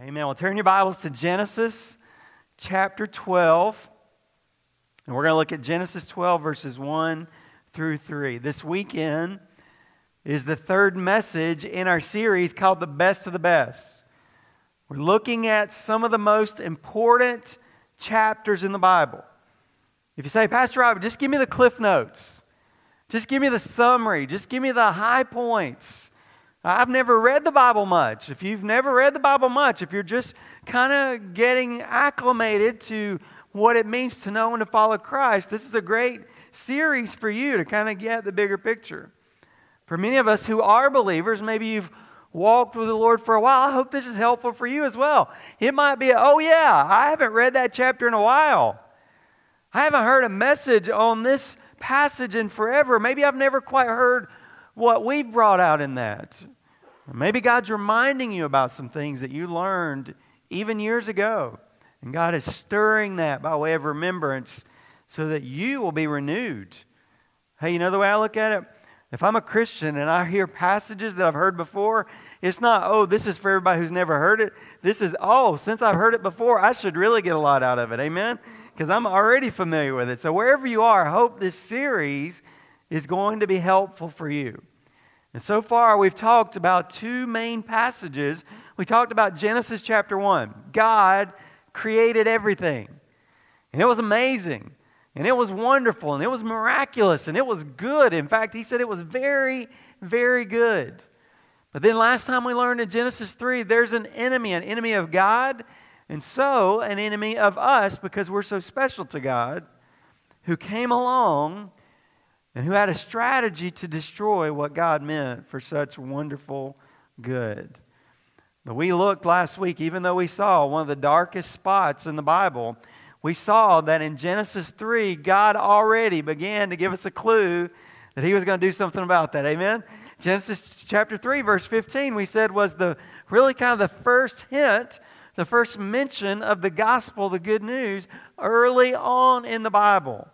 Amen. Well, turn your Bibles to Genesis chapter 12. And we're going to look at Genesis 12, verses 1 through 3. This weekend is the third message in our series called The Best of the Best. We're looking at some of the most important chapters in the Bible. If you say, Pastor Robert, just give me the cliff notes, just give me the summary, just give me the high points. I've never read the Bible much. If you've never read the Bible much, if you're just kind of getting acclimated to what it means to know and to follow Christ, this is a great series for you to kind of get the bigger picture. For many of us who are believers, maybe you've walked with the Lord for a while, I hope this is helpful for you as well. It might be, oh, yeah, I haven't read that chapter in a while. I haven't heard a message on this passage in forever. Maybe I've never quite heard what we've brought out in that. Maybe God's reminding you about some things that you learned even years ago. And God is stirring that by way of remembrance so that you will be renewed. Hey, you know the way I look at it? If I'm a Christian and I hear passages that I've heard before, it's not, oh, this is for everybody who's never heard it. This is, oh, since I've heard it before, I should really get a lot out of it. Amen? Because I'm already familiar with it. So wherever you are, I hope this series is going to be helpful for you. And so far, we've talked about two main passages. We talked about Genesis chapter 1. God created everything, and it was amazing, and it was wonderful, and it was miraculous, and it was good. In fact, he said it was very, very good. But then last time we learned in Genesis 3, there's an enemy, an enemy of God, and so an enemy of us because we're so special to God, who came along and who had a strategy to destroy what God meant for such wonderful good. But we looked last week, even though we saw one of the darkest spots in the Bible, we saw that in Genesis 3, God already began to give us a clue that He was going to do something about that. Amen? Genesis chapter 3, verse 15, we said was the really kind of the first hint, the first mention of the gospel, the good news, early on in the Bible.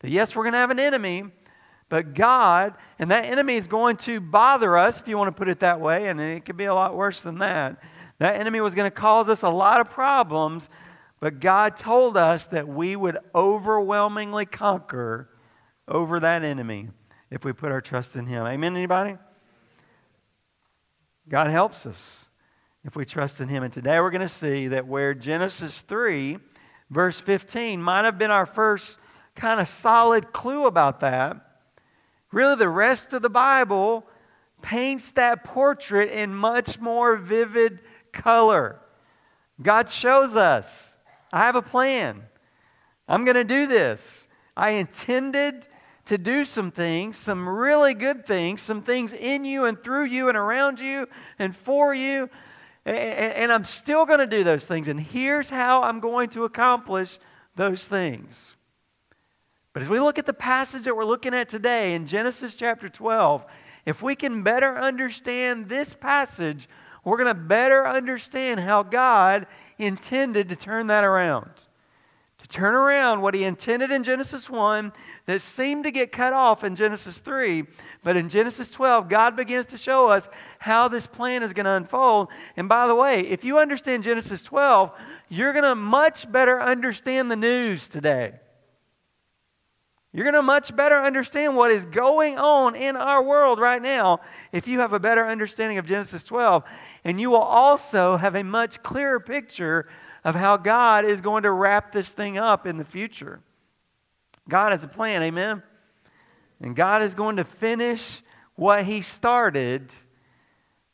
That yes, we're going to have an enemy, but God, and that enemy is going to bother us, if you want to put it that way, and it could be a lot worse than that. That enemy was going to cause us a lot of problems, but God told us that we would overwhelmingly conquer over that enemy if we put our trust in Him. Amen, anybody? God helps us if we trust in Him. And today we're going to see that where Genesis 3, verse 15, might have been our first kind of solid clue about that Really, the rest of the Bible paints that portrait in much more vivid color. God shows us I have a plan. I'm going to do this. I intended to do some things, some really good things, some things in you and through you and around you and for you. And, I'm still going to do those things. And here's how I'm going to accomplish those things. But as we look at the passage that we're looking at today in Genesis chapter 12, if we can better understand this passage, we're going to better understand how God intended to turn that around. To turn around what he intended in Genesis 1 that seemed to get cut off in Genesis 3. But in Genesis 12, God begins to show us how this plan is going to unfold. And by the way, if you understand Genesis 12, you're going to much better understand the news today. You're going to much better understand what is going on in our world right now if you have a better understanding of Genesis 12. And you will also have a much clearer picture of how God is going to wrap this thing up in the future. God has a plan, amen? And God is going to finish what He started.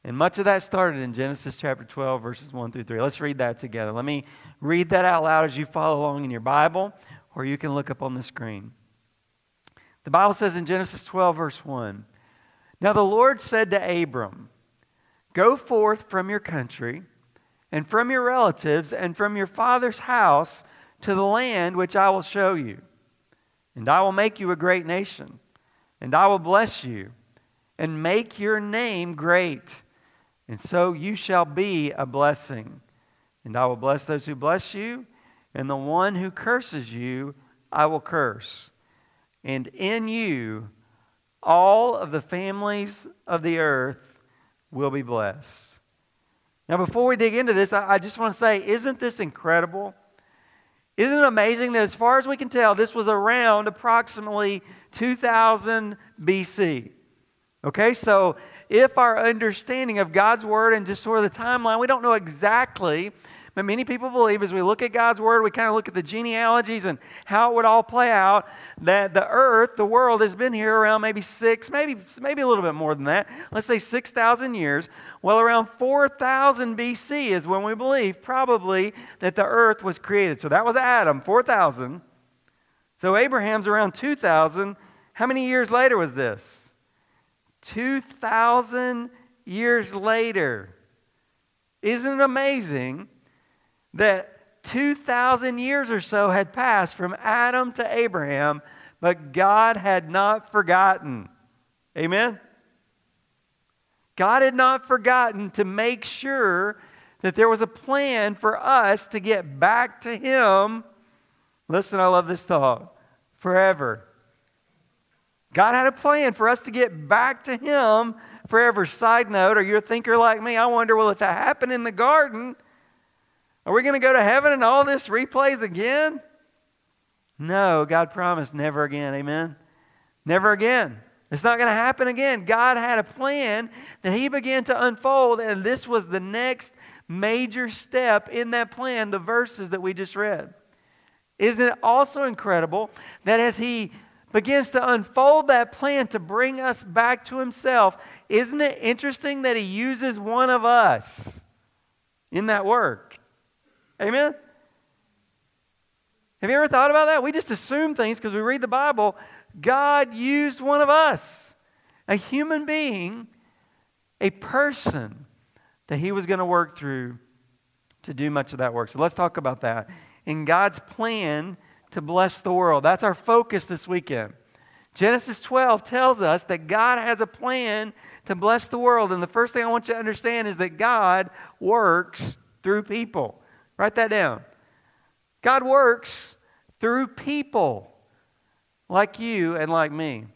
And much of that started in Genesis chapter 12, verses 1 through 3. Let's read that together. Let me read that out loud as you follow along in your Bible, or you can look up on the screen. The Bible says in Genesis 12, verse 1 Now the Lord said to Abram, Go forth from your country and from your relatives and from your father's house to the land which I will show you. And I will make you a great nation, and I will bless you and make your name great. And so you shall be a blessing. And I will bless those who bless you, and the one who curses you, I will curse and in you all of the families of the earth will be blessed. Now, before we dig into this, I, just want to say, isn't this incredible? Isn't it amazing that as far as we can tell, this was around approximately 2000 BC? Okay, so if our understanding of God's Word and just sort of the timeline, we don't know exactly but many people believe as we look at God's Word, we kind of look at the genealogies and how it would all play out, that the earth, the world, has been here around maybe six, maybe, maybe a little bit more than that. Let's say 6,000 years. Well, around 4,000 BC is when we believe probably that the earth was created. So that was Adam, 4,000. So Abraham's around 2,000. How many years later was this? 2,000 years later. Isn't it amazing that 2,000 years or so had passed from Adam to Abraham, but God had not forgotten. Amen? God had not forgotten to make sure that there was a plan for us to get back to Him. Listen, I love this thought forever. God had a plan for us to get back to Him forever. Side note, are you a thinker like me? I wonder, well, if that happened in the garden, are we going to go to heaven and all this replays again? No, God promised never again. Amen? Never again. It's not going to happen again. God had a plan that He began to unfold, and this was the next major step in that plan, the verses that we just read. Isn't it also incredible that as He begins to unfold that plan to bring us back to Himself, isn't it interesting that He uses one of us in that work? Amen? Have you ever thought about that? We just assume things because we read the Bible. God used one of us, a human being, a person that He was going to work through to do much of that work. So let's talk about that. In God's plan to bless the world, that's our focus this weekend. Genesis 12 tells us that God has a plan to bless the world. And the first thing I want you to understand is that God works through people. Write that down. God works through people like you and like me.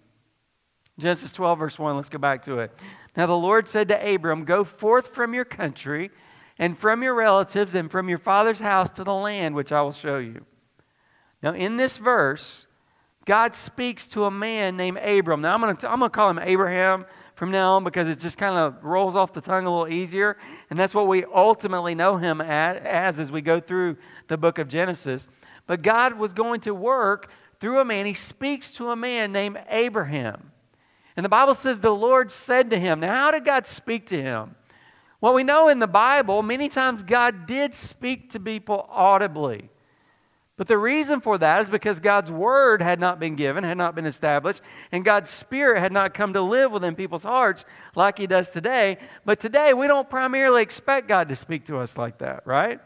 Genesis 12, verse 1, let's go back to it. Now the Lord said to Abram, Go forth from your country and from your relatives and from your father's house to the land which I will show you. Now, in this verse, God speaks to a man named Abram. Now, I'm going to, I'm going to call him Abraham from now on because it just kind of rolls off the tongue a little easier. And that's what we ultimately know him as as we go through the book of Genesis. But God was going to work through a man. He speaks to a man named Abraham. And the Bible says the Lord said to him. Now, how did God speak to him? Well, we know in the Bible, many times God did speak to people audibly. But the reason for that is because God's word had not been given, had not been established, and God's spirit had not come to live within people's hearts like he does today. But today, we don't primarily expect God to speak to us like that, right?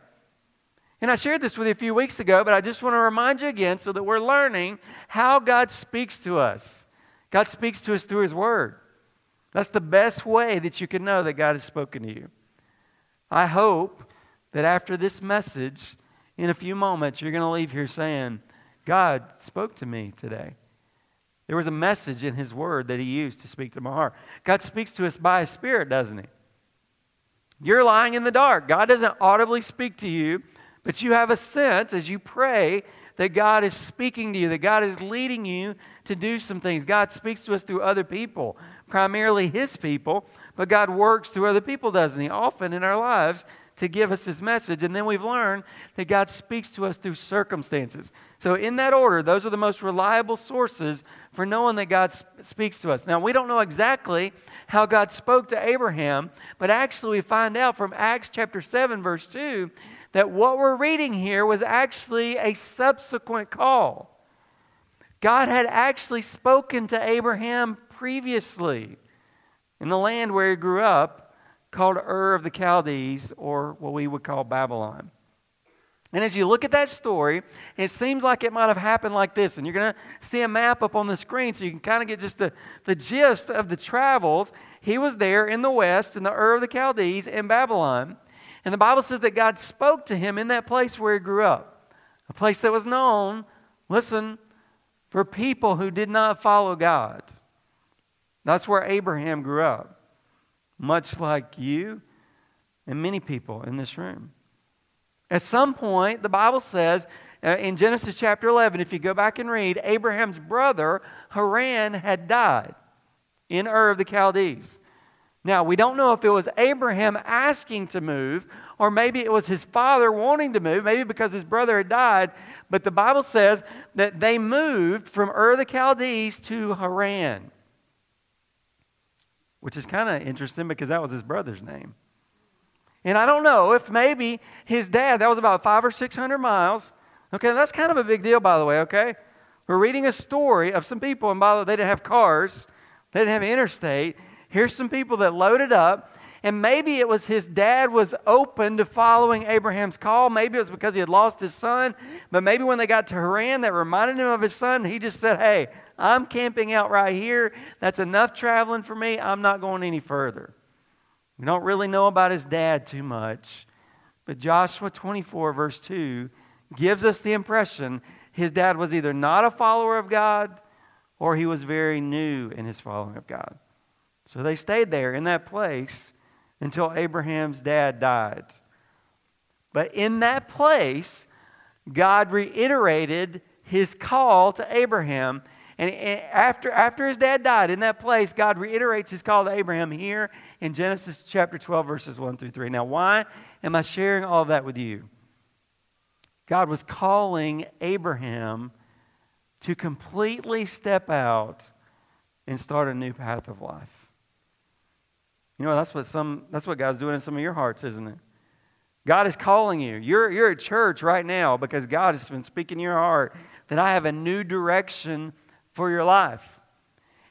And I shared this with you a few weeks ago, but I just want to remind you again so that we're learning how God speaks to us. God speaks to us through his word. That's the best way that you can know that God has spoken to you. I hope that after this message, in a few moments, you're going to leave here saying, God spoke to me today. There was a message in His Word that He used to speak to my heart. God speaks to us by His Spirit, doesn't He? You're lying in the dark. God doesn't audibly speak to you, but you have a sense as you pray that God is speaking to you, that God is leading you to do some things. God speaks to us through other people, primarily His people, but God works through other people, doesn't He? Often in our lives to give us his message. And then we've learned that God speaks to us through circumstances. So, in that order, those are the most reliable sources for knowing that God speaks to us. Now, we don't know exactly how God spoke to Abraham, but actually, we find out from Acts chapter 7, verse 2, that what we're reading here was actually a subsequent call. God had actually spoken to Abraham previously in the land where he grew up called Ur of the Chaldees, or what we would call Babylon. And as you look at that story, it seems like it might have happened like this. And you're going to see a map up on the screen so you can kind of get just the, the gist of the travels. He was there in the west, in the Ur of the Chaldees, in Babylon. And the Bible says that God spoke to him in that place where he grew up, a place that was known, listen, for people who did not follow God. That's where Abraham grew up much like you and many people in this room. At some point, the Bible says uh, in Genesis chapter 11, if you go back and read, Abraham's brother Haran had died in Ur of the Chaldees. Now, we don't know if it was Abraham asking to move or maybe it was his father wanting to move, maybe because his brother had died. But the Bible says that they moved from Ur of the Chaldees to Haran, which is kind of interesting because that was his brother's name. And I don't know if maybe his dad, that was about five or six hundred miles. Okay, that's kind of a big deal, by the way, okay? We're reading a story of some people, and by the way, they didn't have cars, they didn't have interstate. Here's some people that loaded up, and maybe it was his dad was open to following Abraham's call. Maybe it was because he had lost his son, but maybe when they got to Haran, that reminded him of his son. He just said, Hey, I'm camping out right here. That's enough traveling for me. I'm not going any further. We don't really know about his dad too much, but Joshua 24, verse 2, gives us the impression his dad was either not a follower of God or he was very new in his following of God. So they stayed there in that place until Abraham's dad died. But in that place, God reiterated his call to Abraham and after, after his dad died in that place, God reiterates his call to Abraham here in Genesis chapter 12, verses 1 through 3. Now, why am I sharing all that with you? God was calling Abraham to completely step out and start a new path of life. You know, that's what, some, that's what God's doing in some of your hearts, isn't it? God is calling you. You're, you're at church right now because God has been speaking in your heart that I have a new direction for your life.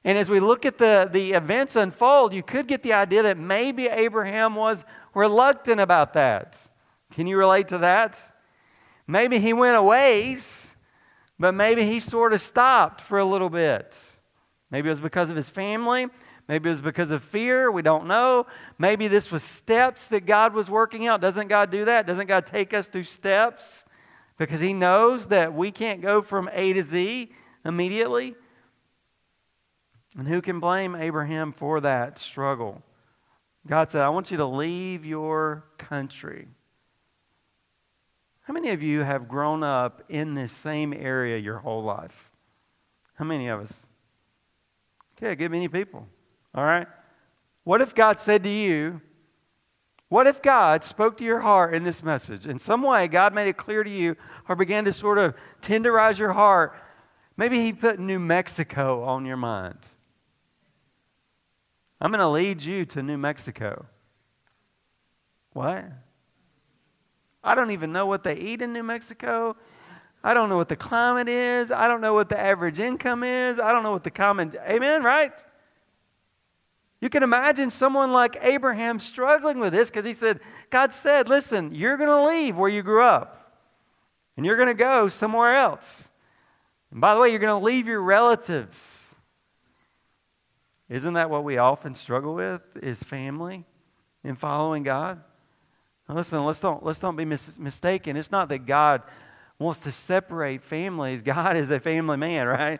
And as we look at the, the events unfold, you could get the idea that maybe Abraham was reluctant about that. Can you relate to that? Maybe he went a ways, but maybe he sort of stopped for a little bit. Maybe it was because of his family. Maybe it was because of fear. We don't know. Maybe this was steps that God was working out. Doesn't God do that? Doesn't God take us through steps? Because He knows that we can't go from A to Z immediately. And who can blame Abraham for that struggle? God said, I want you to leave your country. How many of you have grown up in this same area your whole life? How many of us? Okay, good many people. All right? What if God said to you, what if God spoke to your heart in this message? In some way, God made it clear to you or began to sort of tenderize your heart Maybe he put New Mexico on your mind. I'm going to lead you to New Mexico. What? I don't even know what they eat in New Mexico. I don't know what the climate is. I don't know what the average income is. I don't know what the common. Amen, right? You can imagine someone like Abraham struggling with this because he said, God said, listen, you're going to leave where you grew up and you're going to go somewhere else. And by the way, you're going to leave your relatives. Isn't that what we often struggle with? Is family in following God? Now listen, let's don't, let's don't be mis- mistaken. It's not that God wants to separate families. God is a family man, right?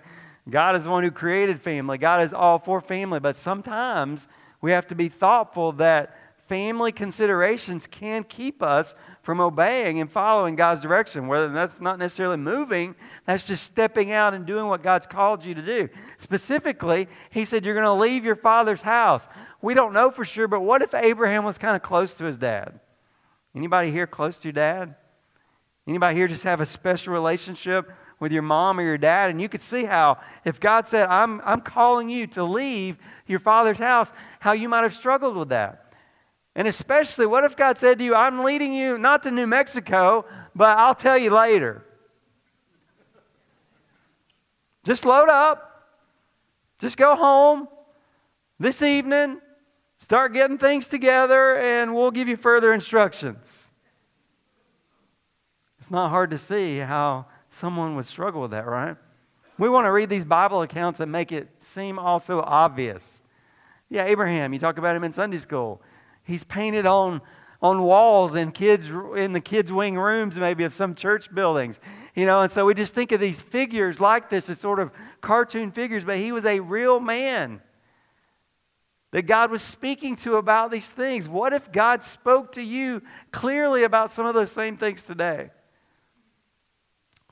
God is the one who created family. God is all for family. But sometimes we have to be thoughtful that family considerations can keep us from obeying and following God's direction. Whether that's not necessarily moving, that's just stepping out and doing what God's called you to do. Specifically, he said, You're going to leave your father's house. We don't know for sure, but what if Abraham was kind of close to his dad? Anybody here close to your dad? Anybody here just have a special relationship with your mom or your dad? And you could see how, if God said, I'm, I'm calling you to leave your father's house, how you might have struggled with that. And especially, what if God said to you, I'm leading you not to New Mexico, but I'll tell you later? Just load up. Just go home this evening. Start getting things together, and we'll give you further instructions. It's not hard to see how someone would struggle with that, right? We want to read these Bible accounts that make it seem also obvious. Yeah, Abraham, you talk about him in Sunday school. He's painted on, on walls in kids in the kids' wing rooms, maybe of some church buildings. You know, and so we just think of these figures like this as sort of cartoon figures, but he was a real man. that God was speaking to about these things? What if God spoke to you clearly about some of those same things today?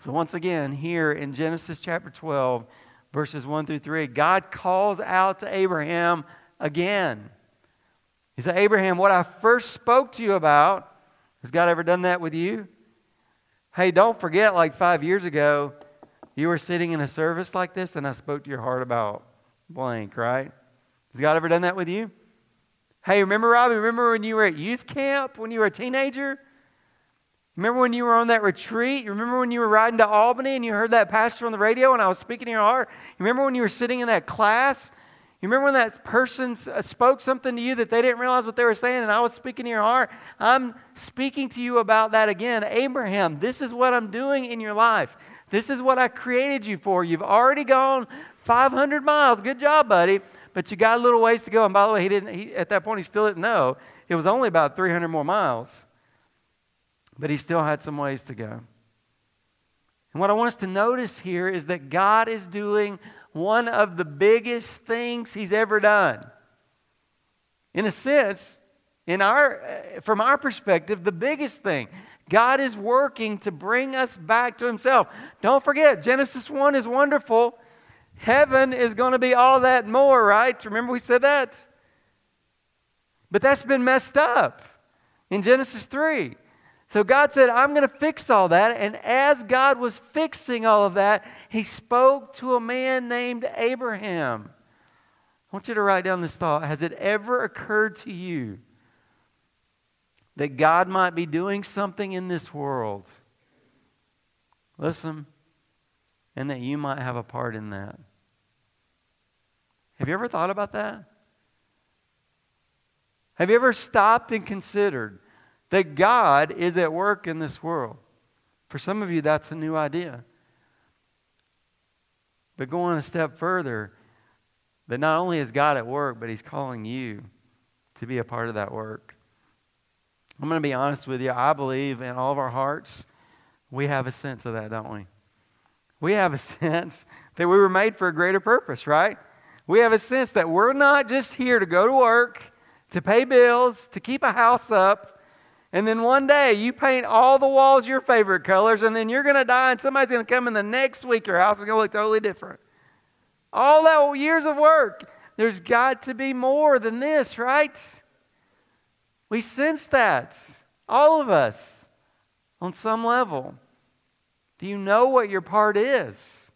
So, once again, here in Genesis chapter 12, verses 1 through 3, God calls out to Abraham again. He said, Abraham, what I first spoke to you about, has God ever done that with you? Hey, don't forget, like five years ago, you were sitting in a service like this and I spoke to your heart about blank, right? Has God ever done that with you? Hey, remember, Robbie, remember when you were at youth camp when you were a teenager? Remember when you were on that retreat? You remember when you were riding to Albany and you heard that pastor on the radio and I was speaking to your heart? You remember when you were sitting in that class? You remember when that person uh, spoke something to you that they didn't realize what they were saying and I was speaking to your heart? I'm speaking to you about that again. Abraham, this is what I'm doing in your life. This is what I created you for. You've already gone 500 miles. Good job, buddy. But you got a little ways to go. And by the way, he didn't, he, at that point, he still didn't know. It was only about 300 more miles but he still had some ways to go. And what I want us to notice here is that God is doing one of the biggest things he's ever done. In a sense, in our, uh, from our perspective, the biggest thing. God is working to bring us back to himself. Don't forget, Genesis 1 is wonderful. Heaven is going to be all that more, right? Remember we said that? But that's been messed up in Genesis 3. So God said, I'm going to fix all that. And as God was fixing all of that, he spoke to a man named Abraham. I want you to write down this thought. Has it ever occurred to you that God might be doing something in this world? Listen, and that you might have a part in that. Have you ever thought about that? Have you ever stopped and considered? That God is at work in this world. For some of you, that's a new idea. But going a step further, that not only is God at work, but He's calling you to be a part of that work. I'm going to be honest with you. I believe in all of our hearts, we have a sense of that, don't we? We have a sense that we were made for a greater purpose, right? We have a sense that we're not just here to go to work, to pay bills, to keep a house up, and then one day you paint all the walls your favorite colors, and then you're going to die, and somebody's going to come in the next week. Your house is going to look totally different. All that years of work. There's got to be more than this, right? We sense that. All of us, on some level. Do you know what your part is?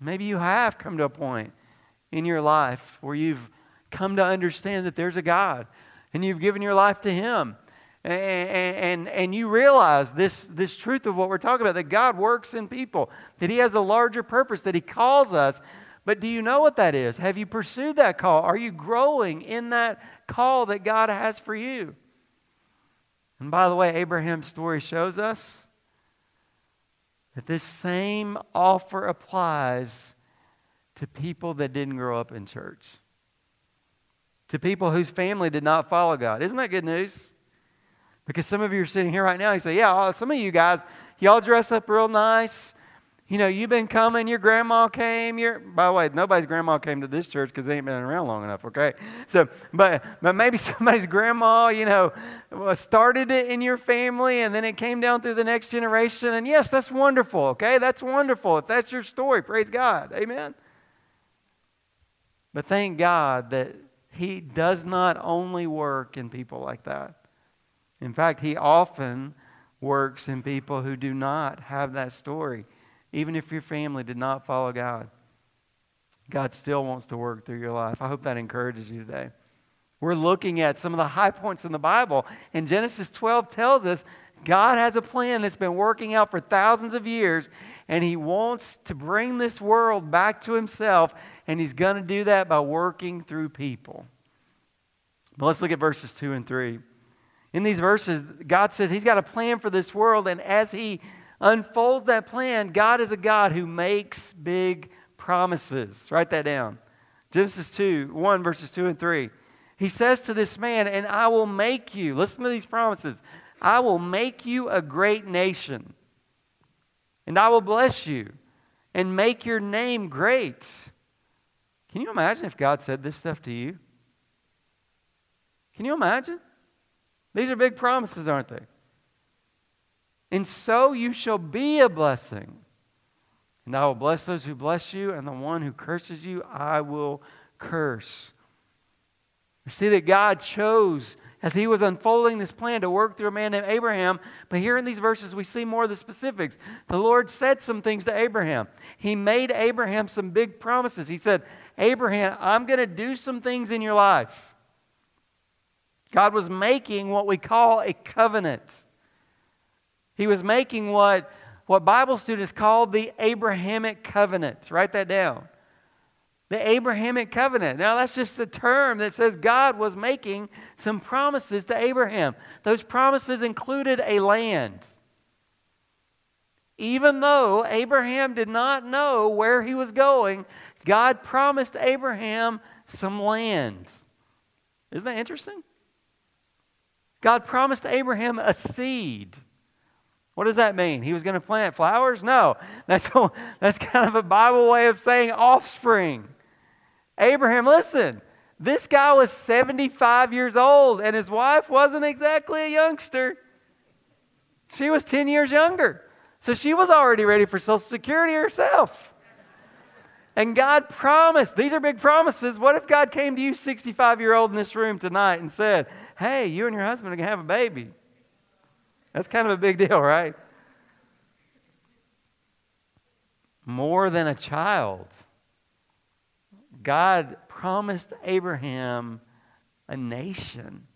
Maybe you have come to a point in your life where you've come to understand that there's a God and you've given your life to Him and, and, and you realize this, this truth of what we're talking about that God works in people, that He has a larger purpose, that He calls us. But do you know what that is? Have you pursued that call? Are you growing in that call that God has for you? And by the way, Abraham's story shows us that this same offer applies to people that didn't grow up in church, to people whose family did not follow God. Isn't that good news? Because some of you are sitting here right now, you say, Yeah, uh, some of you guys, y'all dress up real nice. You know, you've been coming, your grandma came. Your, by the way, nobody's grandma came to this church because they ain't been around long enough, okay? So, but, but maybe somebody's grandma, you know, uh, started it in your family and then it came down through the next generation. And yes, that's wonderful, okay? That's wonderful. If that's your story, praise God. Amen. But thank God that He does not only work in people like that. In fact, he often works in people who do not have that story. Even if your family did not follow God, God still wants to work through your life. I hope that encourages you today. We're looking at some of the high points in the Bible, and Genesis 12 tells us God has a plan that's been working out for thousands of years, and He wants to bring this world back to Himself, and He's going to do that by working through people. But let's look at verses 2 and 3. In these verses, God says He's got a plan for this world, and as He unfolds that plan, God is a God who makes big promises. Write that down. Genesis 2, 1, verses 2 and 3. He says to this man, And I will make you, listen to these promises, I will make you a great nation, and I will bless you and make your name great. Can you imagine if God said this stuff to you? Can you imagine? These are big promises, aren't they? And so you shall be a blessing. And I will bless those who bless you, and the one who curses you, I will curse. See that God chose, as He was unfolding this plan, to work through a man named Abraham. But here in these verses, we see more of the specifics. The Lord said some things to Abraham. He made Abraham some big promises. He said, Abraham, I'm going to do some things in your life. God was making what we call a covenant. He was making what, what Bible students call the Abrahamic covenant. Write that down. The Abrahamic covenant. Now, that's just a term that says God was making some promises to Abraham. Those promises included a land. Even though Abraham did not know where he was going, God promised Abraham some land. Isn't that interesting? God promised Abraham a seed. What does that mean? He was going to plant flowers? No. That's, that's kind of a Bible way of saying offspring. Abraham, listen, this guy was 75 years old, and his wife wasn't exactly a youngster. She was 10 years younger. So she was already ready for Social Security herself. And God promised, these are big promises. What if God came to you, 65 year old, in this room tonight and said, Hey, you and your husband are going to have a baby? That's kind of a big deal, right? More than a child. God promised Abraham a nation.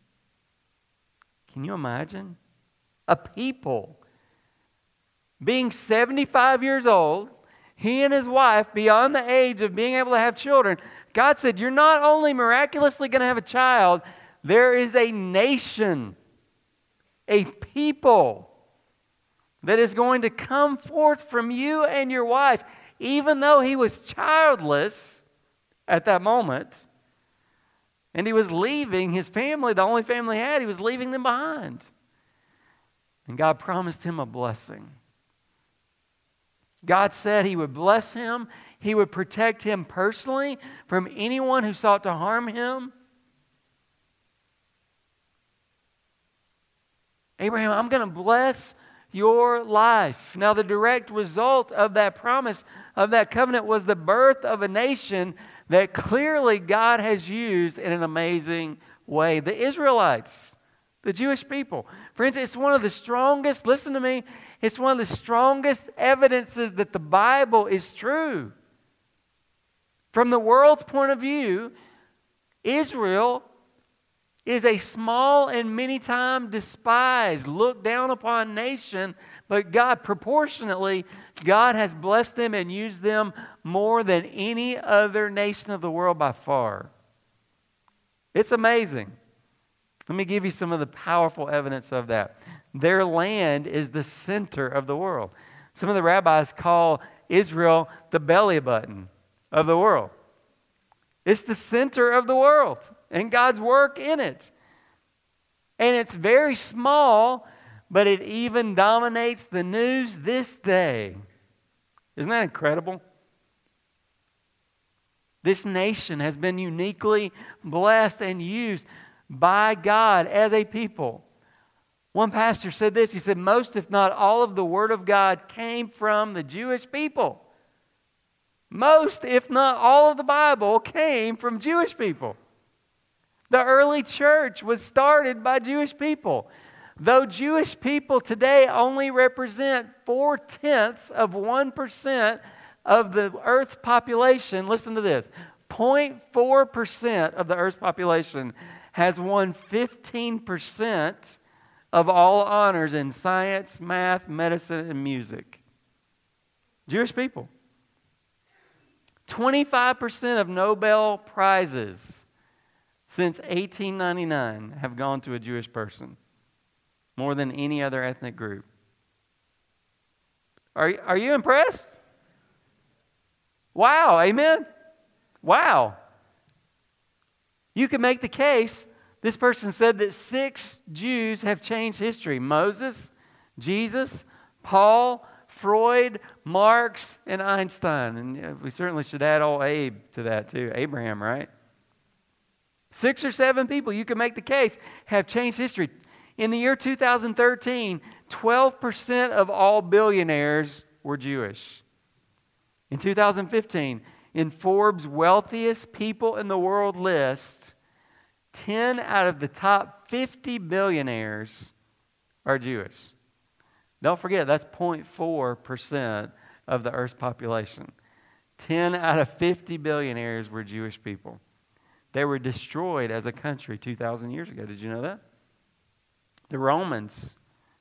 Can you imagine? A people. Being 75 years old, he and his wife, beyond the age of being able to have children, God said, You're not only miraculously going to have a child, there is a nation, a people that is going to come forth from you and your wife. Even though he was childless at that moment, and he was leaving his family, the only family he had, he was leaving them behind. And God promised him a blessing. God said He would bless him, He would protect him personally from anyone who sought to harm him. Abraham, I'm going to bless your life. Now, the direct result of that promise, of that covenant, was the birth of a nation that clearly God has used in an amazing way. The Israelites, the Jewish people. Friends, it's one of the strongest, listen to me, it's one of the strongest evidences that the Bible is true. From the world's point of view, Israel is a small and many times despised, looked down upon nation, but God, proportionately, God has blessed them and used them more than any other nation of the world by far. It's amazing. Let me give you some of the powerful evidence of that. Their land is the center of the world. Some of the rabbis call Israel the belly button of the world. It's the center of the world and God's work in it. And it's very small, but it even dominates the news this day. Isn't that incredible? This nation has been uniquely blessed and used by God as a people. One pastor said this he said, Most, if not all, of the Word of God came from the Jewish people. Most, if not all, of the Bible came from Jewish people. The early church was started by Jewish people. Though Jewish people today only represent four tenths of 1% of the earth's population, listen to this 0.4% of the earth's population has won 15% of all honors in science, math, medicine, and music. Jewish people. 25% of Nobel Prizes since 1899 have gone to a Jewish person, more than any other ethnic group. Are, are you impressed? Wow, amen? Wow. You can make the case. This person said that six Jews have changed history Moses, Jesus, Paul, Freud, Marx, and Einstein. And we certainly should add old Abe to that too. Abraham, right? Six or seven people, you can make the case, have changed history. In the year 2013, 12% of all billionaires were Jewish. In 2015, in Forbes' wealthiest people in the world list, 10 out of the top 50 billionaires are Jewish. Don't forget, that's 0.4% of the Earth's population. 10 out of 50 billionaires were Jewish people. They were destroyed as a country 2,000 years ago. Did you know that? The Romans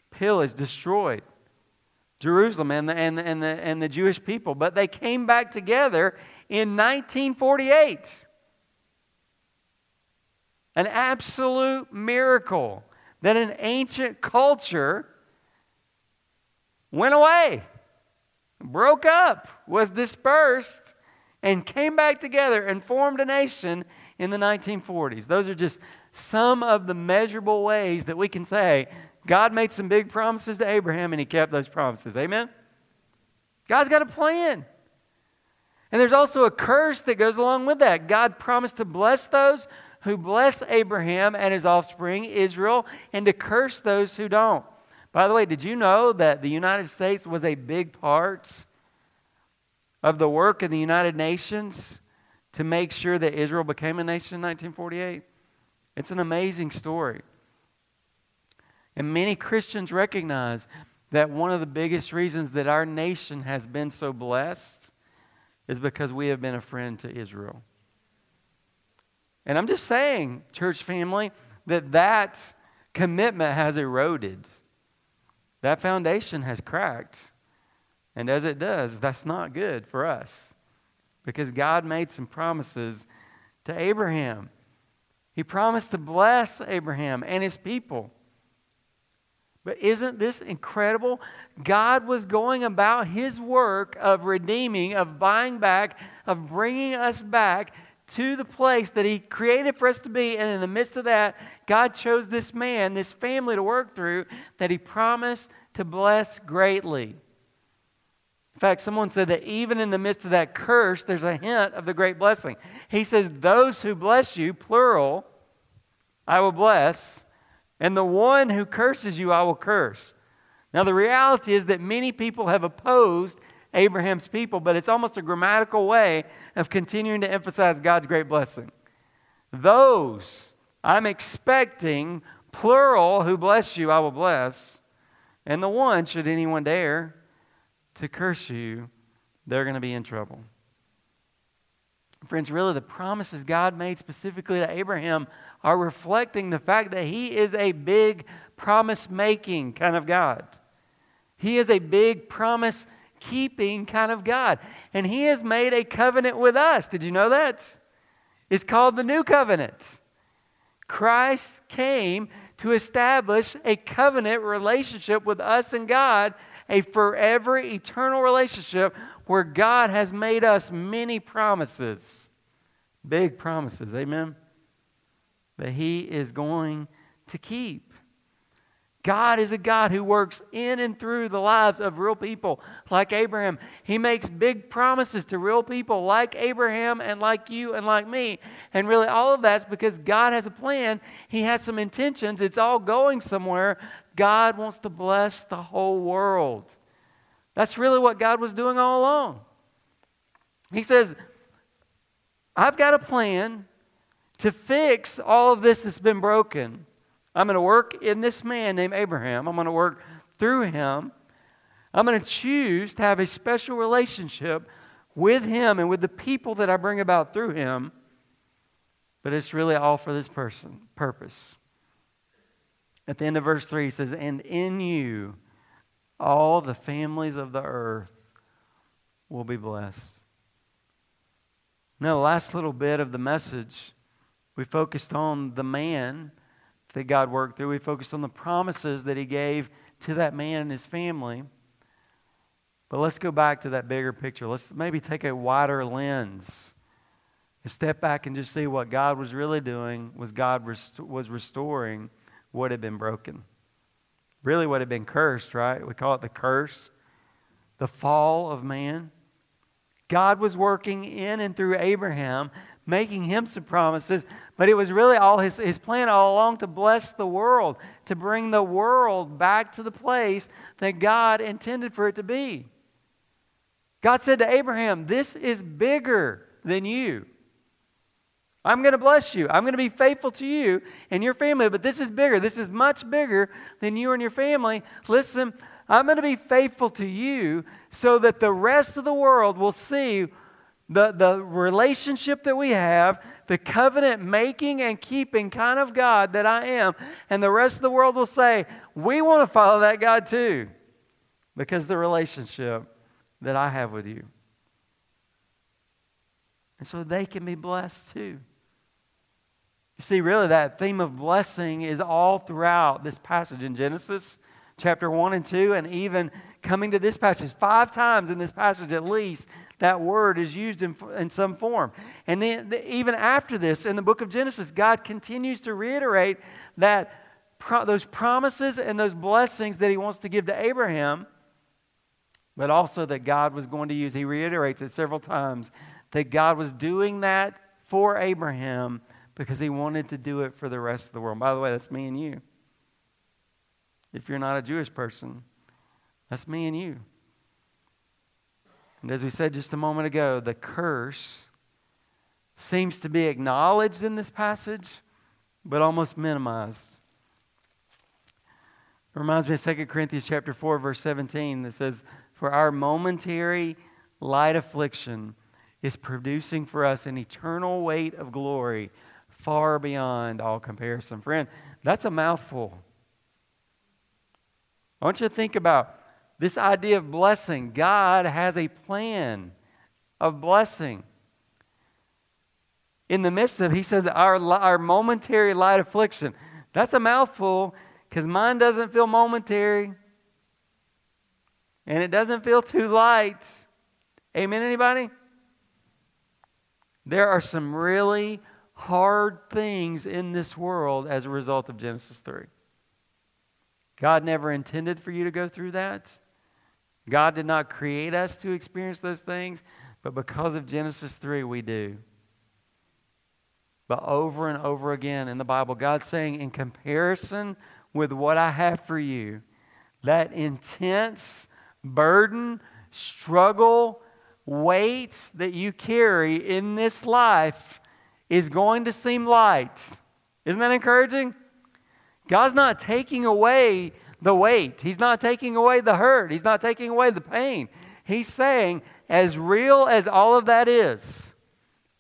pillaged, destroyed Jerusalem and the, and, the, and, the, and the Jewish people, but they came back together in 1948. An absolute miracle that an ancient culture went away, broke up, was dispersed, and came back together and formed a nation in the 1940s. Those are just some of the measurable ways that we can say God made some big promises to Abraham and he kept those promises. Amen? God's got a plan. And there's also a curse that goes along with that. God promised to bless those who bless Abraham and his offspring, Israel, and to curse those who don't. By the way, did you know that the United States was a big part of the work in the United Nations to make sure that Israel became a nation in 1948? It's an amazing story. And many Christians recognize that one of the biggest reasons that our nation has been so blessed is because we have been a friend to Israel. And I'm just saying, church family, that that commitment has eroded. That foundation has cracked. And as it does, that's not good for us because God made some promises to Abraham. He promised to bless Abraham and his people. But isn't this incredible? God was going about his work of redeeming, of buying back, of bringing us back to the place that he created for us to be. And in the midst of that, God chose this man, this family to work through that he promised to bless greatly. In fact, someone said that even in the midst of that curse, there's a hint of the great blessing. He says, Those who bless you, plural, I will bless, and the one who curses you, I will curse. Now, the reality is that many people have opposed Abraham's people, but it's almost a grammatical way of continuing to emphasize God's great blessing. Those I'm expecting, plural, who bless you, I will bless. And the one, should anyone dare to curse you, they're going to be in trouble. Friends, really, the promises God made specifically to Abraham are reflecting the fact that he is a big promise making kind of God. He is a big promise keeping kind of God. And He has made a covenant with us. Did you know that? It's called the New Covenant. Christ came to establish a covenant relationship with us and God, a forever eternal relationship where God has made us many promises. Big promises. Amen? That He is going to keep. God is a God who works in and through the lives of real people like Abraham. He makes big promises to real people like Abraham and like you and like me. And really, all of that's because God has a plan, He has some intentions. It's all going somewhere. God wants to bless the whole world. That's really what God was doing all along. He says, I've got a plan to fix all of this that's been broken. I'm going to work in this man named Abraham. I'm going to work through him. I'm going to choose to have a special relationship with him and with the people that I bring about through him. But it's really all for this person, purpose. At the end of verse 3, he says, And in you all the families of the earth will be blessed. Now, the last little bit of the message, we focused on the man that God worked through. We focused on the promises that He gave to that man and his family. But let's go back to that bigger picture. Let's maybe take a wider lens and step back and just see what God was really doing was God rest- was restoring what had been broken. Really what had been cursed, right? We call it the curse, the fall of man. God was working in and through Abraham making him some promises, but it was really all his, his plan all along to bless the world, to bring the world back to the place that God intended for it to be. God said to Abraham, This is bigger than you. I'm going to bless you. I'm going to be faithful to you and your family, but this is bigger. This is much bigger than you and your family. Listen, I'm going to be faithful to you so that the rest of the world will see the, the relationship that we have, the covenant making and keeping kind of God that I am, and the rest of the world will say, We want to follow that God too because the relationship that I have with you. And so they can be blessed too. You see, really, that theme of blessing is all throughout this passage in Genesis chapter 1 and 2, and even coming to this passage. Five times in this passage, at least, that word is used in, in some form. And then, the, even after this, in the book of Genesis, God continues to reiterate that pro, those promises and those blessings that He wants to give to Abraham, but also that God was going to use, He reiterates it several times, that God was doing that for Abraham because he wanted to do it for the rest of the world. By the way, that's me and you. If you're not a Jewish person, that's me and you. And as we said just a moment ago, the curse seems to be acknowledged in this passage, but almost minimized. It reminds me of 2 Corinthians chapter 4, verse 17 that says, For our momentary light affliction is producing for us an eternal weight of glory far beyond all comparison. Friend, that's a mouthful. I want you to think about this idea of blessing. God has a plan of blessing. In the midst of, he says, our, our momentary light affliction. That's a mouthful because mine doesn't feel momentary and it doesn't feel too light. Amen, anybody? There are some really hard things in this world as a result of Genesis 3. God never intended for you to go through that. God did not create us to experience those things, but because of Genesis 3, we do. But over and over again in the Bible, God's saying, in comparison with what I have for you, that intense burden, struggle, weight that you carry in this life is going to seem light. Isn't that encouraging? God's not taking away the weight, He's not taking away the hurt, He's not taking away the pain. He's saying, as real as all of that is,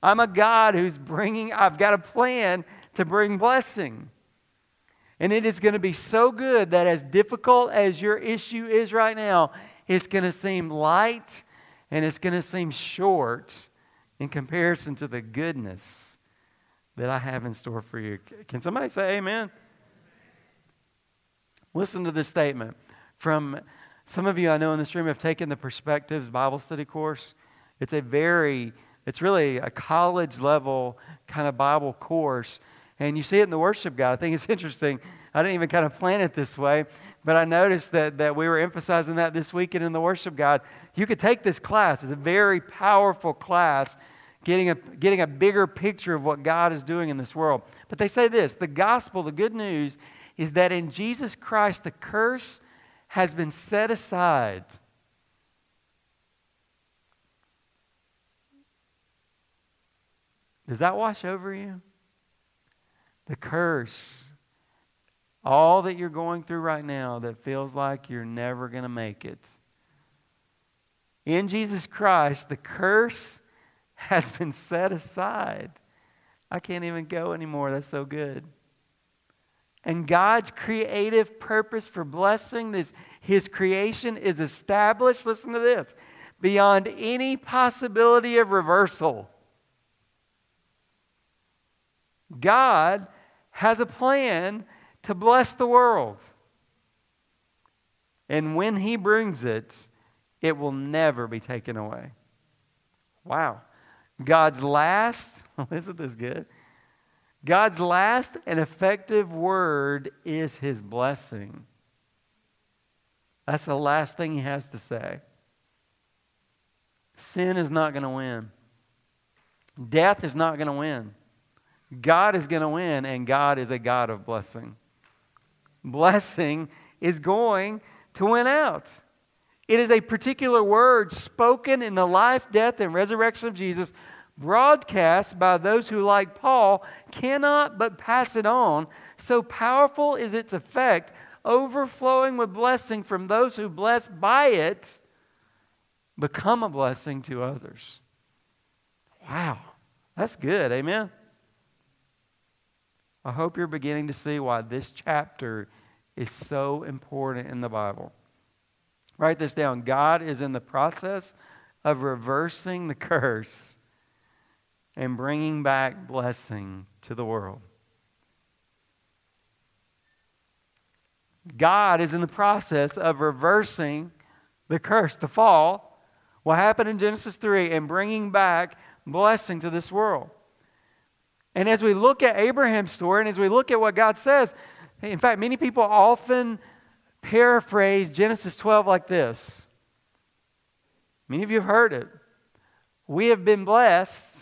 I'm a God who's bringing, I've got a plan to bring blessing. And it is going to be so good that as difficult as your issue is right now, it's going to seem light and it's going to seem short in comparison to the goodness that I have in store for you. Can somebody say amen? Listen to this statement from some of you I know in this room have taken the Perspectives Bible Study course. It's a very, it's really a college level kind of Bible course. And you see it in the worship guide. I think it's interesting. I didn't even kind of plan it this way, but I noticed that, that we were emphasizing that this weekend in the worship guide. You could take this class. It's a very powerful class getting a, getting a bigger picture of what God is doing in this world. But they say this the gospel, the good news, is that in Jesus Christ, the curse has been set aside. Does that wash over you? The curse, all that you're going through right now that feels like you're never going to make it. In Jesus Christ, the curse has been set aside. I can't even go anymore. That's so good. And God's creative purpose for blessing this, his creation is established, listen to this, beyond any possibility of reversal. God has a plan to bless the world. And when he brings it, it will never be taken away. Wow. God's last, isn't this good? God's last and effective word is his blessing. That's the last thing he has to say. Sin is not going to win. Death is not going to win. God is going to win, and God is a God of blessing. Blessing is going to win out. It is a particular word spoken in the life, death, and resurrection of Jesus, broadcast by those who, like Paul, cannot but pass it on. So powerful is its effect, overflowing with blessing from those who, blessed by it, become a blessing to others. Wow, that's good. Amen. I hope you're beginning to see why this chapter is so important in the Bible. Write this down. God is in the process of reversing the curse and bringing back blessing to the world. God is in the process of reversing the curse, the fall, what happened in Genesis 3, and bringing back blessing to this world. And as we look at Abraham's story and as we look at what God says, in fact, many people often paraphrase Genesis 12 like this. Many of you have heard it. We have been blessed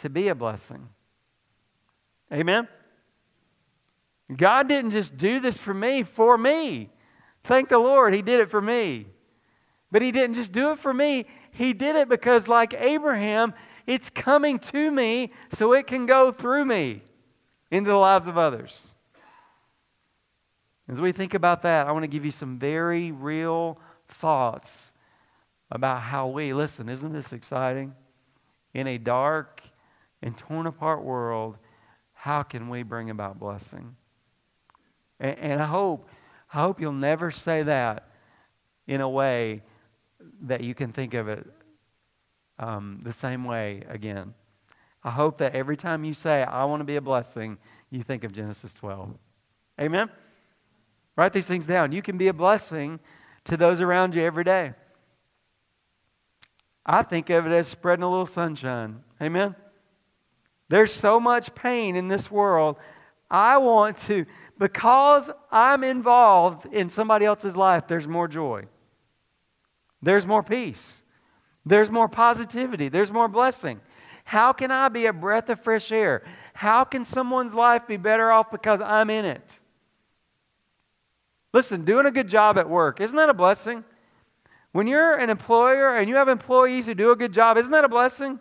to be a blessing. Amen? God didn't just do this for me, for me. Thank the Lord, He did it for me. But He didn't just do it for me, He did it because, like Abraham, it's coming to me so it can go through me into the lives of others. As we think about that, I want to give you some very real thoughts about how we, listen, isn't this exciting? In a dark and torn apart world, how can we bring about blessing? And, and I hope, I hope you'll never say that in a way that you can think of it um, the same way again. I hope that every time you say, I want to be a blessing, you think of Genesis 12. Amen? Write these things down. You can be a blessing to those around you every day. I think of it as spreading a little sunshine. Amen? There's so much pain in this world. I want to, because I'm involved in somebody else's life, there's more joy. There's more peace. There's more positivity. There's more blessing. How can I be a breath of fresh air? How can someone's life be better off because I'm in it? Listen, doing a good job at work, isn't that a blessing? When you're an employer and you have employees who do a good job, isn't that a blessing?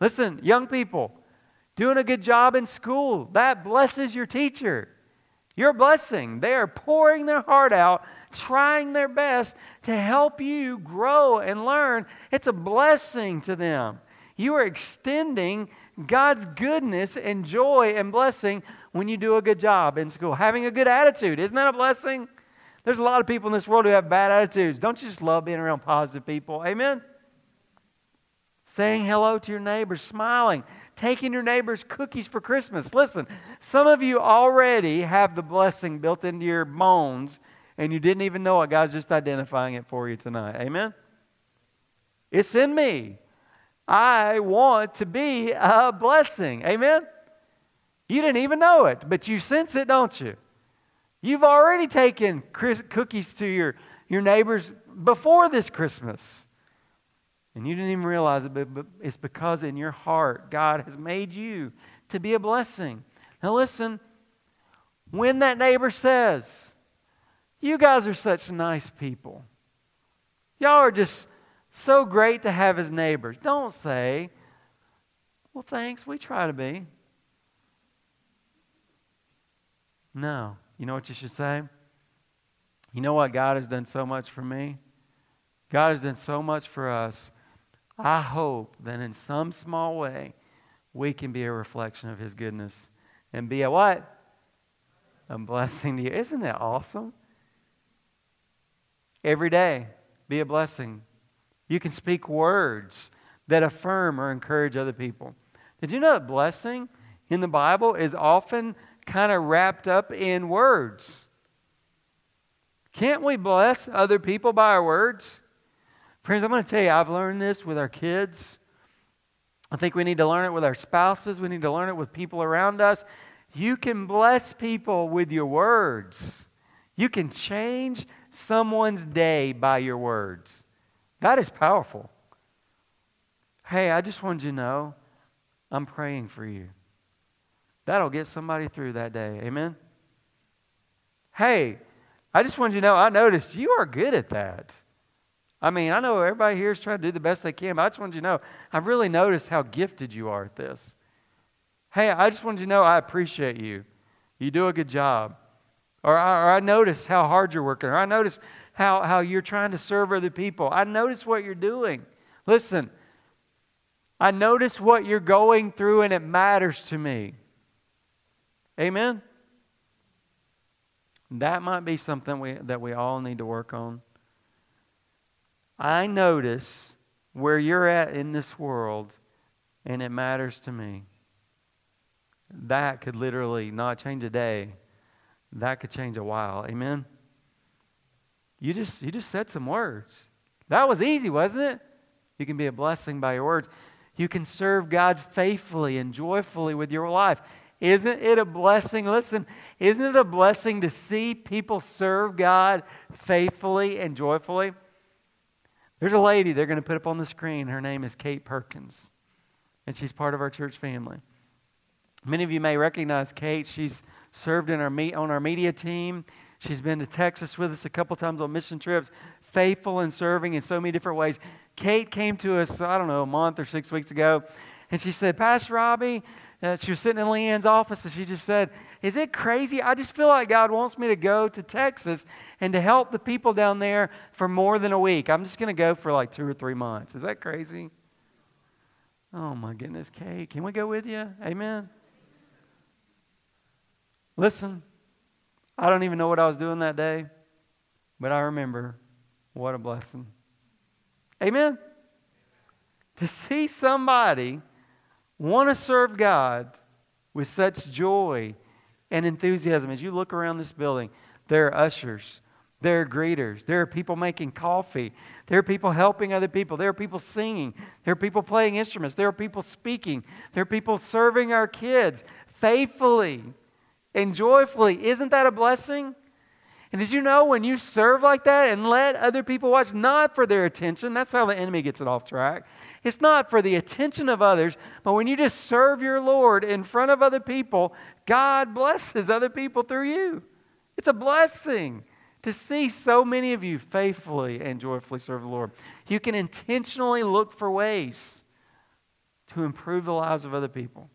Listen, young people, doing a good job in school, that blesses your teacher. Your blessing. They are pouring their heart out trying their best to help you grow and learn. It's a blessing to them. You are extending God's goodness and joy and blessing when you do a good job in school. Having a good attitude, isn't that a blessing? There's a lot of people in this world who have bad attitudes. Don't you just love being around positive people? Amen? Saying hello to your neighbors, smiling, taking your neighbors cookies for Christmas. Listen, some of you already have the blessing built into your bones and you didn't even know it. God's just identifying it for you tonight. Amen? It's in me. I want to be a blessing. Amen? You didn't even know it, but you sense it, don't you? You've already taken cookies to your, your neighbors before this Christmas. And you didn't even realize it, but it's because in your heart, God has made you to be a blessing. Now, listen, when that neighbor says, you guys are such nice people. Y'all are just so great to have as neighbors. Don't say, well, thanks, we try to be. No. You know what you should say? You know what? God has done so much for me. God has done so much for us. I hope that in some small way we can be a reflection of His goodness and be a what? A blessing to you. Isn't that awesome? every day. Be a blessing. You can speak words that affirm or encourage other people. Did you know that blessing in the Bible is often kind of wrapped up in words? Can't we bless other people by our words? Friends, I'm going to tell you, I've learned this with our kids. I think we need to learn it with our spouses. We need to learn it with people around us. You can bless people with your words. You can change someone's day by your words. That is powerful. Hey, I just wanted you to know I'm praying for you. That'll get somebody through that day. Amen? Hey, I just wanted you to know I noticed you are good at that. I mean, I know everybody here is trying to do the best they can, but I just wanted you to know I've really noticed how gifted you are at this. Hey, I just wanted you to know I appreciate you. You do a good job. Or I, or I notice how hard you're working. Or I notice how, how you're trying to serve other people. I notice what you're doing. Listen, I notice what you're going through and it matters to me. Amen? That might be something we, that we all need to work on. I notice where you're at in this world and it matters to me. That could literally not change a day, that could change a while. Amen? You just, you just said some words. That was easy, wasn't it? You can be a blessing by your words. You can serve God faithfully and joyfully with your life. Isn't it a blessing? Listen, isn't it a blessing to see people serve God faithfully and joyfully? There's a lady they're going to put up on the screen. Her name is Kate Perkins, and she's part of our church family. Many of you may recognize Kate. She's served in our meet, on our media team. She's been to Texas with us a couple times on mission trips, faithful and serving in so many different ways. Kate came to us, I don't know, a month or six weeks ago, and she said, Pastor Robbie, uh, she was sitting in Leanne's office, and she just said, Is it crazy? I just feel like God wants me to go to Texas and to help the people down there for more than a week. I'm just going to go for like two or three months. Is that crazy? Oh, my goodness, Kate, can we go with you? Amen. Listen, I don't even know what I was doing that day, but I remember what a blessing. Amen? To see somebody want to serve God with such joy and enthusiasm. As you look around this building, there are ushers, there are greeters, there are people making coffee, there are people helping other people, there are people singing, there are people playing instruments, there are people speaking, there are people serving our kids faithfully and joyfully. Isn't that a blessing? And did you know when you serve like that and let other people watch, not for their attention, that's how the enemy gets it off track. It's not for the attention of others, but when you just serve your Lord in front of other people, God blesses other people through you. It's a blessing to see so many of you faithfully and joyfully serve the Lord. You can intentionally look for ways to improve the lives of other people.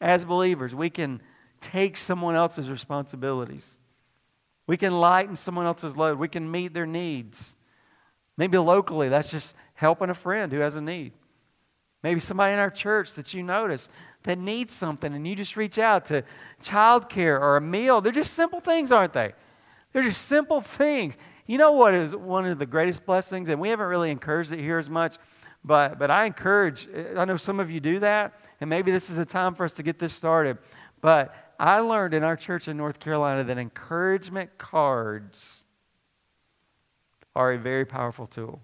As believers, we can take someone else's responsibilities. We can lighten someone else's load. We can meet their needs. Maybe locally, that's just helping a friend who has a need. Maybe somebody in our church that you notice that needs something and you just reach out to childcare or a meal. They're just simple things, aren't they? They're just simple things. You know what is one of the greatest blessings? And we haven't really encouraged it here as much, but, but I encourage, I know some of you do that and maybe this is a time for us to get this started. But I learned in our church in North Carolina that encouragement cards are a very powerful tool.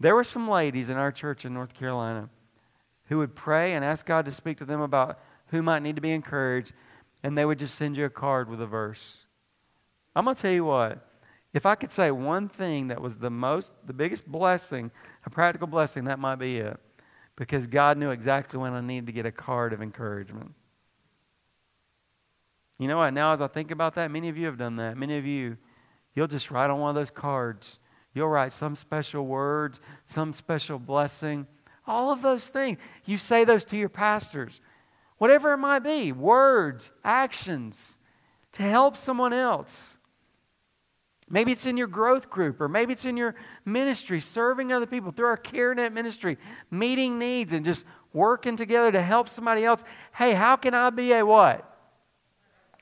There were some ladies in our church in North Carolina who would pray and ask God to speak to them about who might need to be encouraged, and they would just send you a card with a verse. I'm going to tell you what, if I could say one thing that was the most, the biggest blessing, a practical blessing, that might be it because God knew exactly when I needed to get a card of encouragement. You know what? Now, as I think about that, many of you have done that. Many of you, you'll just write on one of those cards. You'll write some special words, some special blessing, all of those things. You say those to your pastors, whatever it might be words, actions to help someone else. Maybe it's in your growth group, or maybe it's in your ministry, serving other people through our CareNet ministry, meeting needs and just working together to help somebody else. Hey, how can I be a what?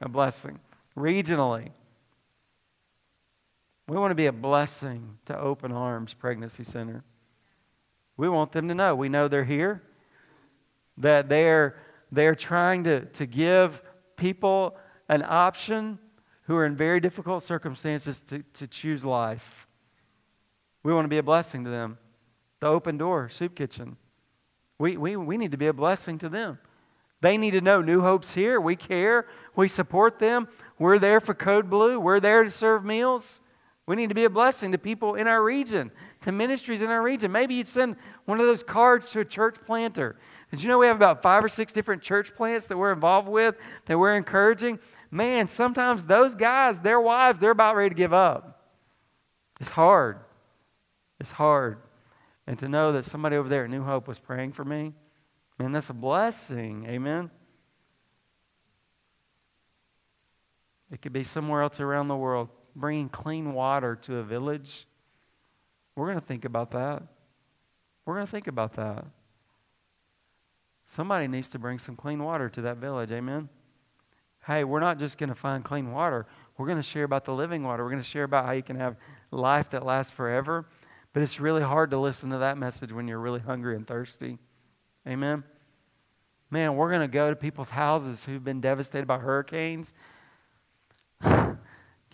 A blessing. Regionally. We want to be a blessing to Open Arms Pregnancy Center. We want them to know. We know they're here, that they're, they're trying to, to give people an option who are in very difficult circumstances to, to choose life. We want to be a blessing to them. The open door, soup kitchen. We, we, we need to be a blessing to them. They need to know New Hope's here. We care. We support them. We're there for Code Blue. We're there to serve meals. We need to be a blessing to people in our region, to ministries in our region. Maybe you'd send one of those cards to a church planter. Did you know we have about five or six different church plants that we're involved with, that we're encouraging? Man, sometimes those guys, their wives, they're about ready to give up. It's hard. It's hard. And to know that somebody over there at New Hope was praying for me, man, that's a blessing. Amen. It could be somewhere else around the world, bringing clean water to a village. We're going to think about that. We're going to think about that. Somebody needs to bring some clean water to that village. Amen. Hey, we're not just going to find clean water. We're going to share about the living water. We're going to share about how you can have life that lasts forever. But it's really hard to listen to that message when you're really hungry and thirsty. Amen. Man, we're going to go to people's houses who've been devastated by hurricanes.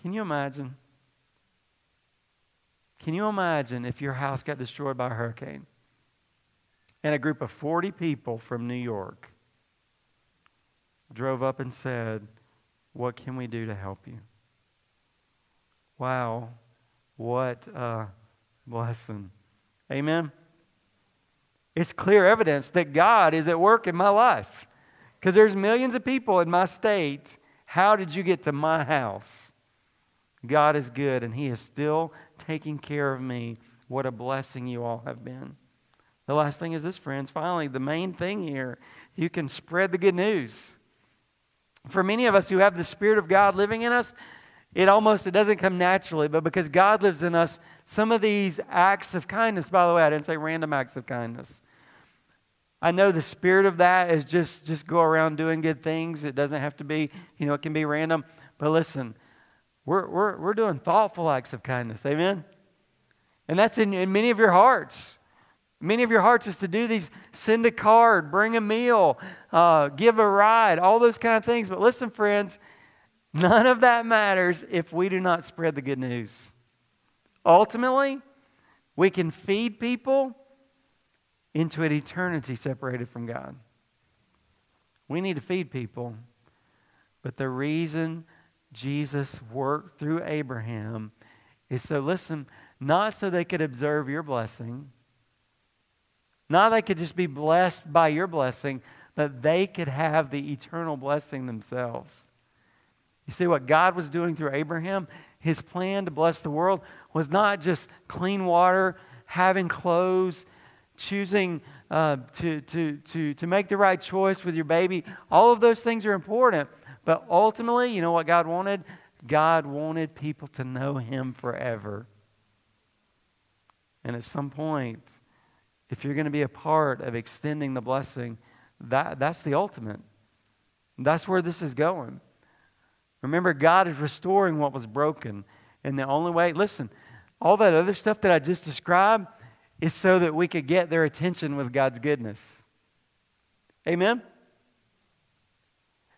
Can you imagine? Can you imagine if your house got destroyed by a hurricane? And a group of 40 people from New York drove up and said, What can we do to help you? Wow, what a blessing. Amen. It's clear evidence that God is at work in my life. Because there's millions of people in my state. How did you get to my house? God is good, and He is still taking care of me. What a blessing you all have been. The last thing is this, friends. Finally, the main thing here you can spread the good news. For many of us who have the Spirit of God living in us, it almost it doesn't come naturally, but because God lives in us, some of these acts of kindness, by the way, I didn't say random acts of kindness. I know the spirit of that is just just go around doing good things. It doesn't have to be, you know, it can be random. But listen, we're we're we're doing thoughtful acts of kindness. Amen. And that's in, in many of your hearts. Many of your hearts is to do these send a card, bring a meal, uh, give a ride, all those kind of things. But listen, friends, none of that matters if we do not spread the good news. Ultimately, we can feed people into an eternity separated from God. We need to feed people. But the reason Jesus worked through Abraham is so, listen, not so they could observe your blessing not they could just be blessed by your blessing, but they could have the eternal blessing themselves. You see what God was doing through Abraham? His plan to bless the world was not just clean water, having clothes, choosing uh, to, to, to, to make the right choice with your baby. All of those things are important. But ultimately, you know what God wanted? God wanted people to know Him forever. And at some point, if you're going to be a part of extending the blessing, that, that's the ultimate. That's where this is going. Remember, God is restoring what was broken. And the only way, listen, all that other stuff that I just described is so that we could get their attention with God's goodness. Amen?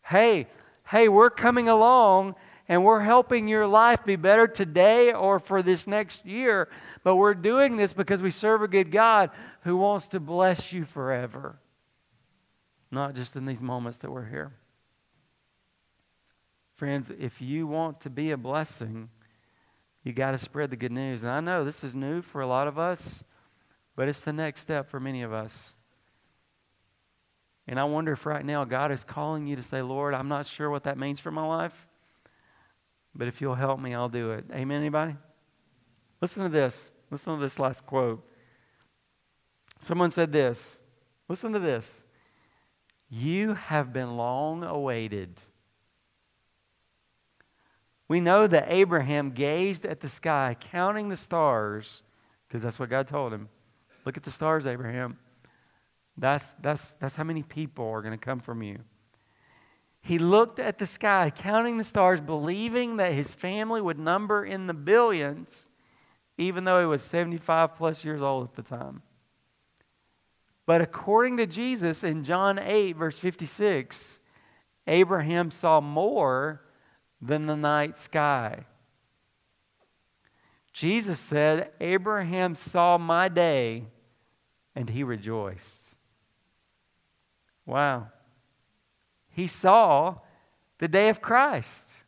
Hey, hey, we're coming along and we're helping your life be better today or for this next year. But we're doing this because we serve a good God who wants to bless you forever, not just in these moments that we're here. Friends, if you want to be a blessing, you got to spread the good news. And I know this is new for a lot of us, but it's the next step for many of us. And I wonder if right now God is calling you to say, Lord, I'm not sure what that means for my life, but if you'll help me, I'll do it. Amen, anybody? Listen to this. Listen to this last quote. Someone said this. Listen to this. You have been long awaited. We know that Abraham gazed at the sky, counting the stars, because that's what God told him. Look at the stars, Abraham. That's, that's, that's how many people are going to come from you. He looked at the sky, counting the stars, believing that his family would number in the billions even though he was 75 plus years old at the time. But according to Jesus in John 8, verse 56, Abraham saw more than the night sky. Jesus said, Abraham saw my day and he rejoiced. Wow. He saw the day of Christ.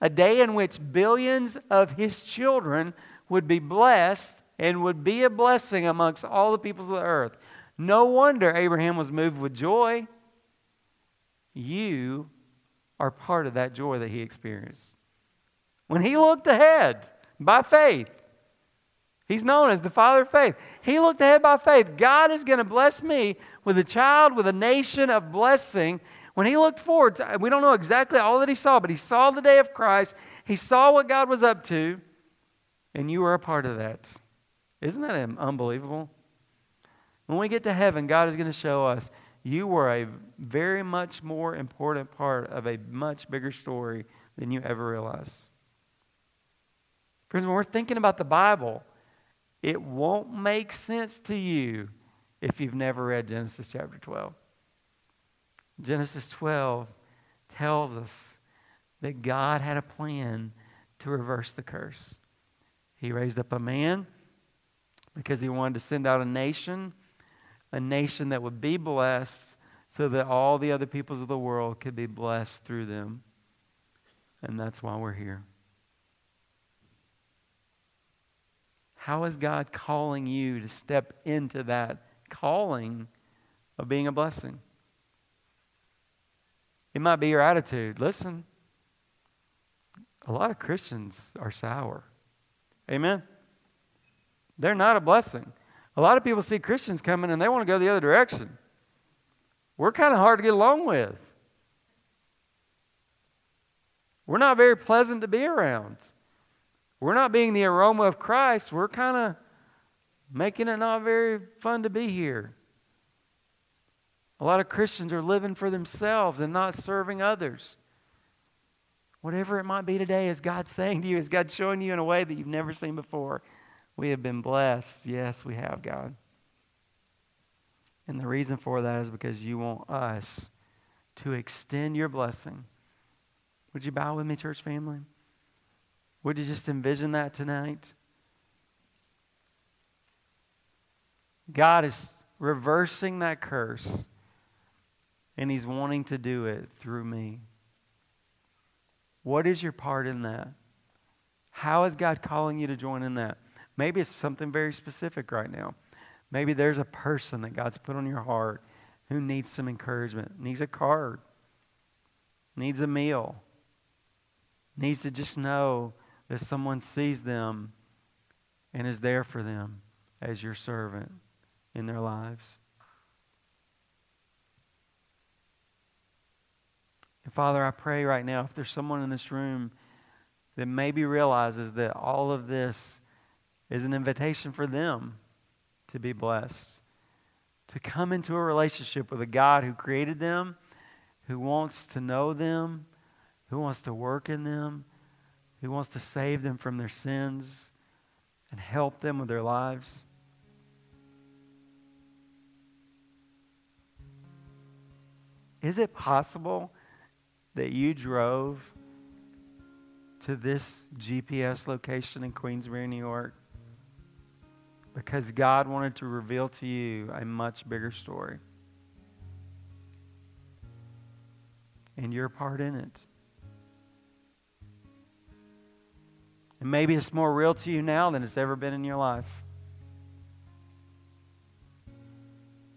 a day in which billions of his children would be blessed and would be a blessing amongst all the peoples of the earth. No wonder Abraham was moved with joy. You are part of that joy that he experienced. When he looked ahead by faith, he's known as the father of faith. He looked ahead by faith. God is going to bless me with a child, with a nation of blessing. When he looked forward, to, we don't know exactly all that he saw, but he saw the day of Christ. He saw what God was up to, and you were a part of that. Isn't that unbelievable? When we get to heaven, God is going to show us you were a very much more important part of a much bigger story than you ever realized. Friends, when we're thinking about the Bible, it won't make sense to you if you've never read Genesis chapter 12. Genesis 12 tells us that God had a plan to reverse the curse. He raised up a man because he wanted to send out a nation, a nation that would be blessed so that all the other peoples of the world could be blessed through them. And that's why we're here. How is God calling you to step into that calling of being a blessing? It might be your attitude. Listen, a lot of Christians are sour. Amen? They're not a blessing. A lot of people see Christians coming and they want to go the other direction. We're kind of hard to get along with. We're not very pleasant to be around. We're not being the aroma of Christ. We're kind of making it not very fun to be here. A lot of Christians are living for themselves and not serving others. Whatever it might be today, is God saying to you, is God showing you in a way that you've never seen before? We have been blessed. Yes, we have, God. And the reason for that is because you want us to extend your blessing. Would you bow with me, church family? Would you just envision that tonight? God is reversing that curse, and He's wanting to do it through me. What is your part in that? How is God calling you to join in that? Maybe it's something very specific right now. Maybe there's a person that God's put on your heart who needs some encouragement, needs a card, needs a meal, needs to just know that someone sees them and is there for them as your servant in their lives. And Father, I pray right now if there's someone in this room that maybe realizes that all of this is an invitation for them to be blessed, to come into a relationship with a God who created them, who wants to know them, who wants to work in them, who wants to save them from their sins and help them with their lives. Is it possible that you drove to this GPS location in Queensbury, New York, because God wanted to reveal to you a much bigger story? And your part in it. And maybe it's more real to you now than it's ever been in your life.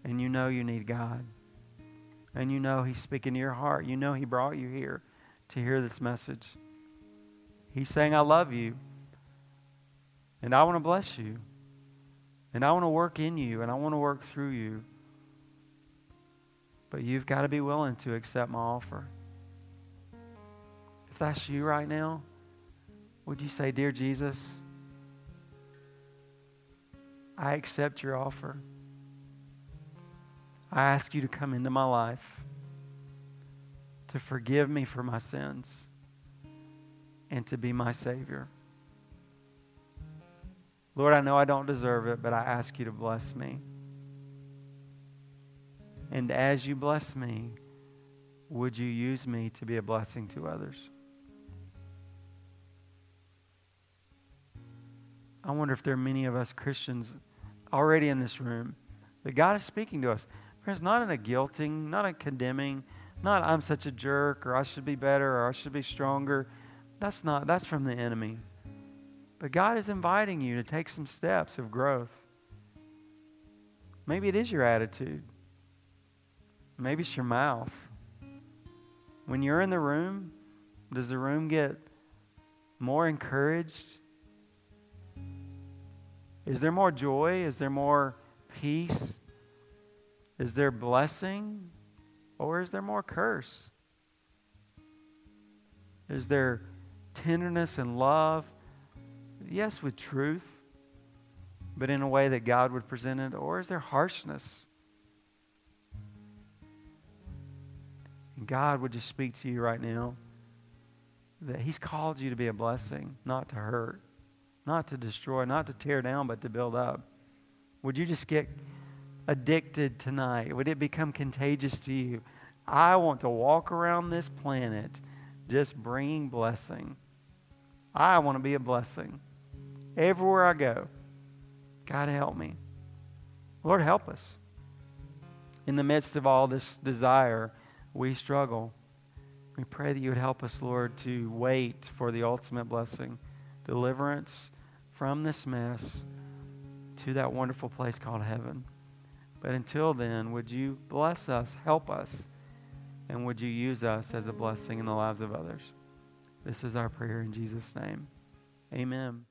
And you know you need God. And you know He's speaking to your heart. You know He brought you here to hear this message. He's saying, I love you. And I want to bless you. And I want to work in you. And I want to work through you. But you've got to be willing to accept my offer. If that's you right now, would you say, Dear Jesus, I accept your offer. I ask you to come into my life, to forgive me for my sins, and to be my Savior. Lord, I know I don't deserve it, but I ask you to bless me. And as you bless me, would you use me to be a blessing to others? I wonder if there are many of us Christians already in this room that God is speaking to us. Friends, not in a guilting, not a condemning, not I'm such a jerk or I should be better or I should be stronger. That's not, that's from the enemy. But God is inviting you to take some steps of growth. Maybe it is your attitude. Maybe it's your mouth. When you're in the room, does the room get more encouraged? Is there more joy? Is there more peace? Is there blessing? Or is there more curse? Is there tenderness and love? Yes, with truth, but in a way that God would present it. Or is there harshness? God would just speak to you right now that He's called you to be a blessing, not to hurt, not to destroy, not to tear down, but to build up. Would you just get addicted tonight? Would it become contagious to you? I want to walk around this planet just bringing blessing. I want to be a blessing. Everywhere I go, God help me. Lord, help us. In the midst of all this desire, we struggle. We pray that you would help us, Lord, to wait for the ultimate blessing, deliverance from this mess to that wonderful place called heaven. But until then, would you bless us, help us, and would you use us as a blessing in the lives of others? This is our prayer in Jesus' name. Amen.